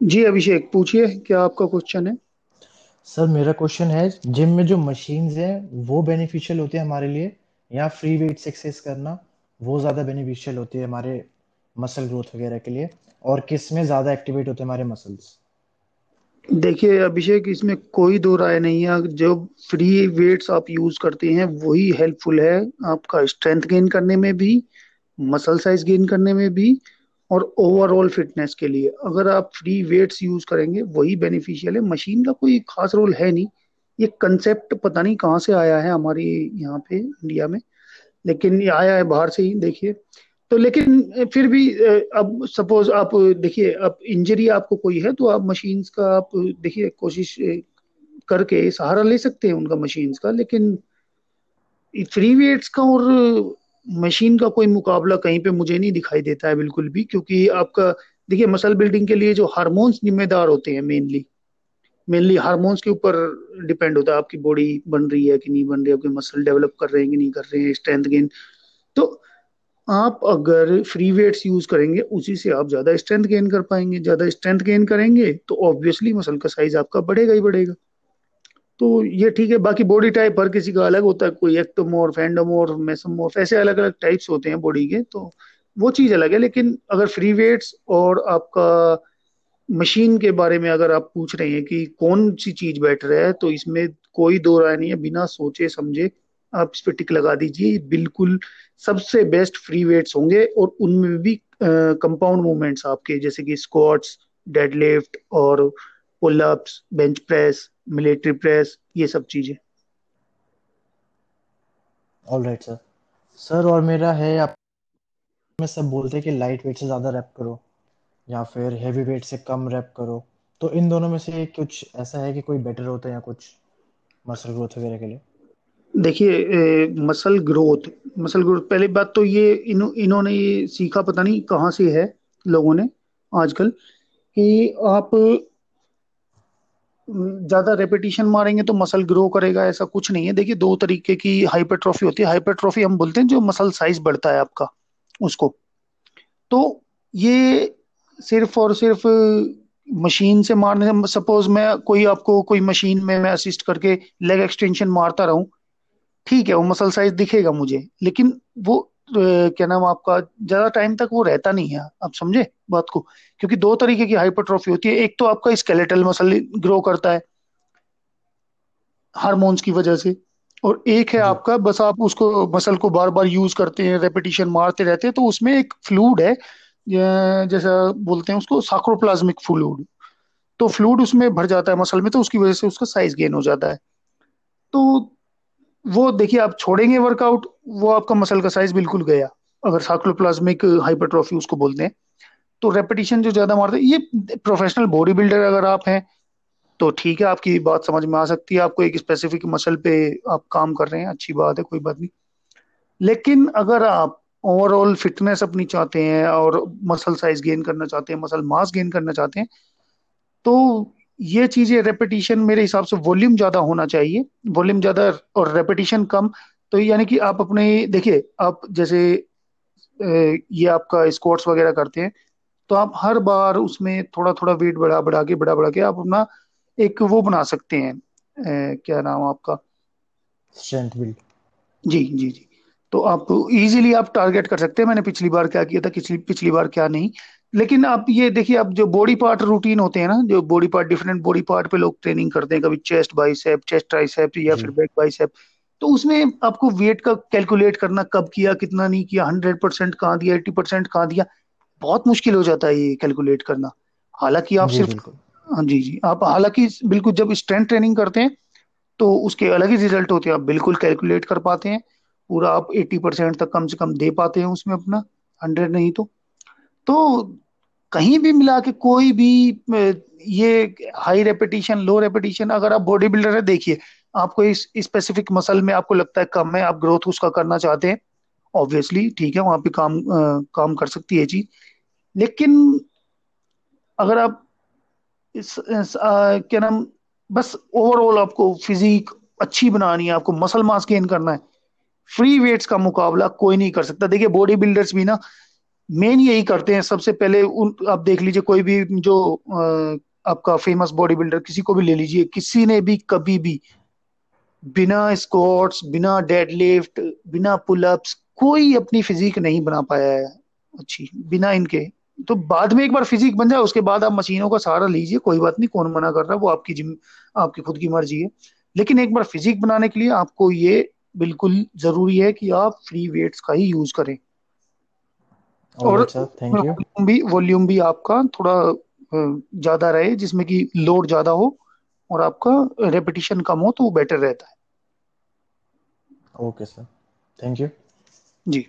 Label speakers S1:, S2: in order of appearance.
S1: जी अभिषेक पूछिए क्या आपका क्वेश्चन है?
S2: सर मेरा क्वेश्चन है जिम में जो मशीन्स हैं वो बेनिफिशियल होते हैं हमारे लिए? या फ्री वेट्स एक्सरसाइज करना वो ज़्यादा बेनिफिशियल होती है हमारे मसल ग्रोथ वगैरह के लिए? और किसमें ज़्यादा एक्टिवेट होते हैं हमारे मसल्स
S1: देखिए अभिषेक इसमें कोई दो राय नहीं है। जो फ्री वेट्स आप यूज़ करते हैं वही हेल्पफुल है आपका स्ट्रेंथ गेन करने में भी मसल साइज़ गेन करने में भी। और ओवरऑल फिटनेस के लिए। अगर आप फ्री वेट्स यूज़ करेंगे, वही बेनिफिशियल है। मशीन का कोई खास रोल है नहीं। ये कंसेप्ट पता नहीं कहाँ से आया है हमारे यहाँ पे इंडिया में। लेकिन ये आया है बाहर से ही, देखिए। तो लेकिन फिर भी अब सपोज़ आप, देखिए, अब इंजरी आपको कोई है तो आप मशीन का आप, देखिए, कोशिश करके सहारा ले सकते हैं उनका मशीन्स का। लेकिन फ्री वेट्स का और मशीन का कोई मुकाबला कहीं पे मुझे नहीं दिखाई देता है बिल्कुल भी, क्योंकि आपका, देखिए, मसल बिल्डिंग के लिए जो हार्मोन्स जिम्मेदार होते हैं मेनली मेनली हार्मोन्स के ऊपर डिपेंड होता है, आपकी बॉडी बन रही है कि नहीं बन रही है, आपके मसल डेवलप कर रहे हैं कि नहीं कर रहे हैं स्ट्रेंथ गेन तो आप अगर फ्री वेट्स यूज़ करेंगे, उसी से आप ज़्यादा स्ट्रेंथ गेन कर पाएँगे। ज़्यादा स्ट्रेंथ गेन करेंगे तो ऑब्वियसली मसल का साइज़ आपका बढ़ेगा ही बढ़ेगा। तो ये ठीक है, बाकी बॉडी टाइप हर किसी का अलग होता है, कोई एक्टोमोर्फ एंडोमोर्फ मेसोमोर्फ ऐसे अलग अलग टाइप्स होते हैं बॉडी के तो वो चीज़ अलग है, लेकिन अगर फ्री वेट्स और आपका मशीन के बारे में अगर आप पूछ रहे हैं कि कौन सी चीज़ बेटर है तो इसमें कोई दो राय नहीं है, बिना सोचे, समझे, आप इस पर टिक लगा दीजिए, बिल्कुल सबसे बेस्ट फ्री वेट्स होंगे और उनमें भी कंपाउंड मूवमेंट्स आपके, जैसे कि स्क्वाट्स डेडलिफ्ट और pullups bench press military press ये सब चीज़ें।
S2: ऑल राइट सर सर और मेरा है आप में सब बोलते हैं कि लाइट वेट से ज़्यादा रैप करो या फिर हैवी वेट से कम रैप करो। तो इन दोनों में से कुछ ऐसा है कि कोई बेटर होता है या कुछ मसल ग्रोथ वगैरह के लिए?
S1: देखिए मसल ग्रोथ मसल ग्रोथ पहली बात तो ये इन, इन्होंने ये सीखा पता नहीं कहाँ से है लोगों ने आजकल कि आप ज़्यादा रेपिटेशन मारेंगे तो मसल ग्रो करेगा, ऐसा कुछ नहीं है। देखिए, दो तरीके की हाइपरट्रॉफी होती है। हाइपरट्रॉफी हम बोलते हैं जो मसल साइज़ बढ़ता है आपका, उसको। तो ये सिर्फ़ और सिर्फ़ मशीन से मारने से सपोज़ मैं कोई आपको कोई मशीन में मैं असिस्ट करके लेग एक्सटेंशन मारता रहूँ, ठीक है, वो मसल साइज़ दिखेगा मुझे, लेकिन वो क्या नाम आपका ज़्यादा टाइम तक वो रहता नहीं है आप समझे बात को? क्योंकि दो तरीके की हाइपरट्रॉफी होती है। एक तो आपका स्केलेटल मसल ग्रो करता है हार्मोन्स की वजह से और एक है आपका बस आप उसको मसल को बार बार यूज़ करते हैं रेपिटेशन मारते रहते हैं तो उसमें एक फ्लूड है जैसा बोलते हैं उसको साक्रोप्लाज्मिक फ्लूड तो फ्लूड उसमें भर जाता है मसल में तो उसकी वजह से उसका साइज़ गेन हो जाता है। तो वो देखिए, आप छोड़ेंगे वर्कआउट वो आपका मसल का साइज़ बिल्कुल गया। अगर सार्कोप्लाज्मिक हाइपरट्रॉफी उसको बोलते हैं। तो रेपिटेशन जो ज़्यादा मारते ये प्रोफेशनल बॉडी बिल्डर अगर आप हैं तो ठीक है, आपकी बात समझ में आ सकती है। आपको एक स्पेसिफिक मसल पे आप काम कर रहे हैं, अच्छी बात है, कोई बात नहीं। लेकिन अगर आप ओवरऑल फिटनेस अपनी चाहते हैं और मसल साइज़ गेन करना चाहते हैं मसल मास गेन करना चाहते हैं तो ये चीज़ें रेपिटेशन मेरे हिसाब से वॉल्यूम ज़्यादा होना चाहिए वॉल्यूम ज़्यादा और रेपिटेशन कम। तो यानी कि आप अपने देखिए आप जैसे ये आपका स्कोर्ट्स वगैरह करते हैं तो आप हर बार उसमें थोड़ा थोड़ा वेट बढ़ा बढ़ा के बढ़ा बढ़ा के आप अपना एक वो बना सकते हैं। अ, क्या नाम आपका?
S2: स्ट्रेंथ बिल्ड
S1: जी जी जी। तो आप इजीली आप टारगेट कर सकते हैं। मैंने पिछली बार क्या किया था पिछली पिछली बार क्या नहीं। लेकिन आप ये देखिए आप जो बॉडी पार्ट रूटीन होते हैं ना जो body part different body part पे लोग ट्रेनिंग करते हैं कभी चेस्ट बाइसेप चेस्ट ट्राइसेप या फिर बैक बाइसेप तो उसमें आपको वेट का कैलकुलेट करना कब किया कितना नहीं किया हंड्रेड परसेंट कहाँ दिया एट्टी परसेंट कहाँ दिया बहुत मुश्किल हो जाता है ये कैलकुलेट करना। हालाँकि आप सिर्फ़ हाँ जी जी। आप हालाँकि बिल्कुल जब स्ट्रेंथ ट्रेनिंग करते हैं तो उसके अलग ही रिज़ल्ट होते हैं। आप बिल्कुल कैलकुलेट कर पाते हैं। पूरा आप एट्टी परसेंट तक कम से कम दे पाते हैं उसमें अपना हंड्रेड नहीं तो। तो कहीं भी मिला के कोई भी ये हाई रेपिटेशन लो रेपिटेशन अगर आप बॉडी बिल्डर है देखिए आपको इस स्पेसिफिक मसल में आपको लगता है कम है आप ग्रोथ उसका करना चाहते हैं ऑब्वियसली ठीक है वहाँ पे काम अ, काम कर सकती है चीज़। लेकिन अगर आप इस, इस अ, क्या नाम बस ओवरऑल आपको फिजिक अच्छी बनानी है आपको मसल मास गेन करना है फ्री वेट्स का मुकाबला कोई नहीं कर सकता। देखिए बॉडी बिल्डर्स भी ना मेन यही करते हैं। सबसे पहले उन, आप देख लीजिए, कोई भी जो आपका फ़ेमस बॉडी बिल्डर किसी को भी ले लीजिए। किसी ने भी कभी भी बिना स्क्वाट्स बिना डेडलिफ्ट बिना पुलअप्स कोई अपनी फिजिक नहीं बना पाया है। अच्छी, बिना इनके। तो बाद में एक बार फिजिक बन जाए, उसके बाद आप मशीनों का सहारा लीजिए, कोई बात नहीं, कौन मना कर रहा है, वो आपकी जिम, आपकी खुद की मर्ज़ी है। लेकिन एक बार फिजिक बनाने के लिए आपको ये बिल्कुल ज़रूरी है कि आप फ्री वेट्स का ही यूज़ करें। और वॉल्यूम भी वॉल्यूम भी आपका थोड़ा ज़्यादा रहे जिसमें कि लोड ज़्यादा हो और आपका रेपिटेशन कम हो तो वो बेटर रहता है।
S2: Okay sir thank you
S1: ji.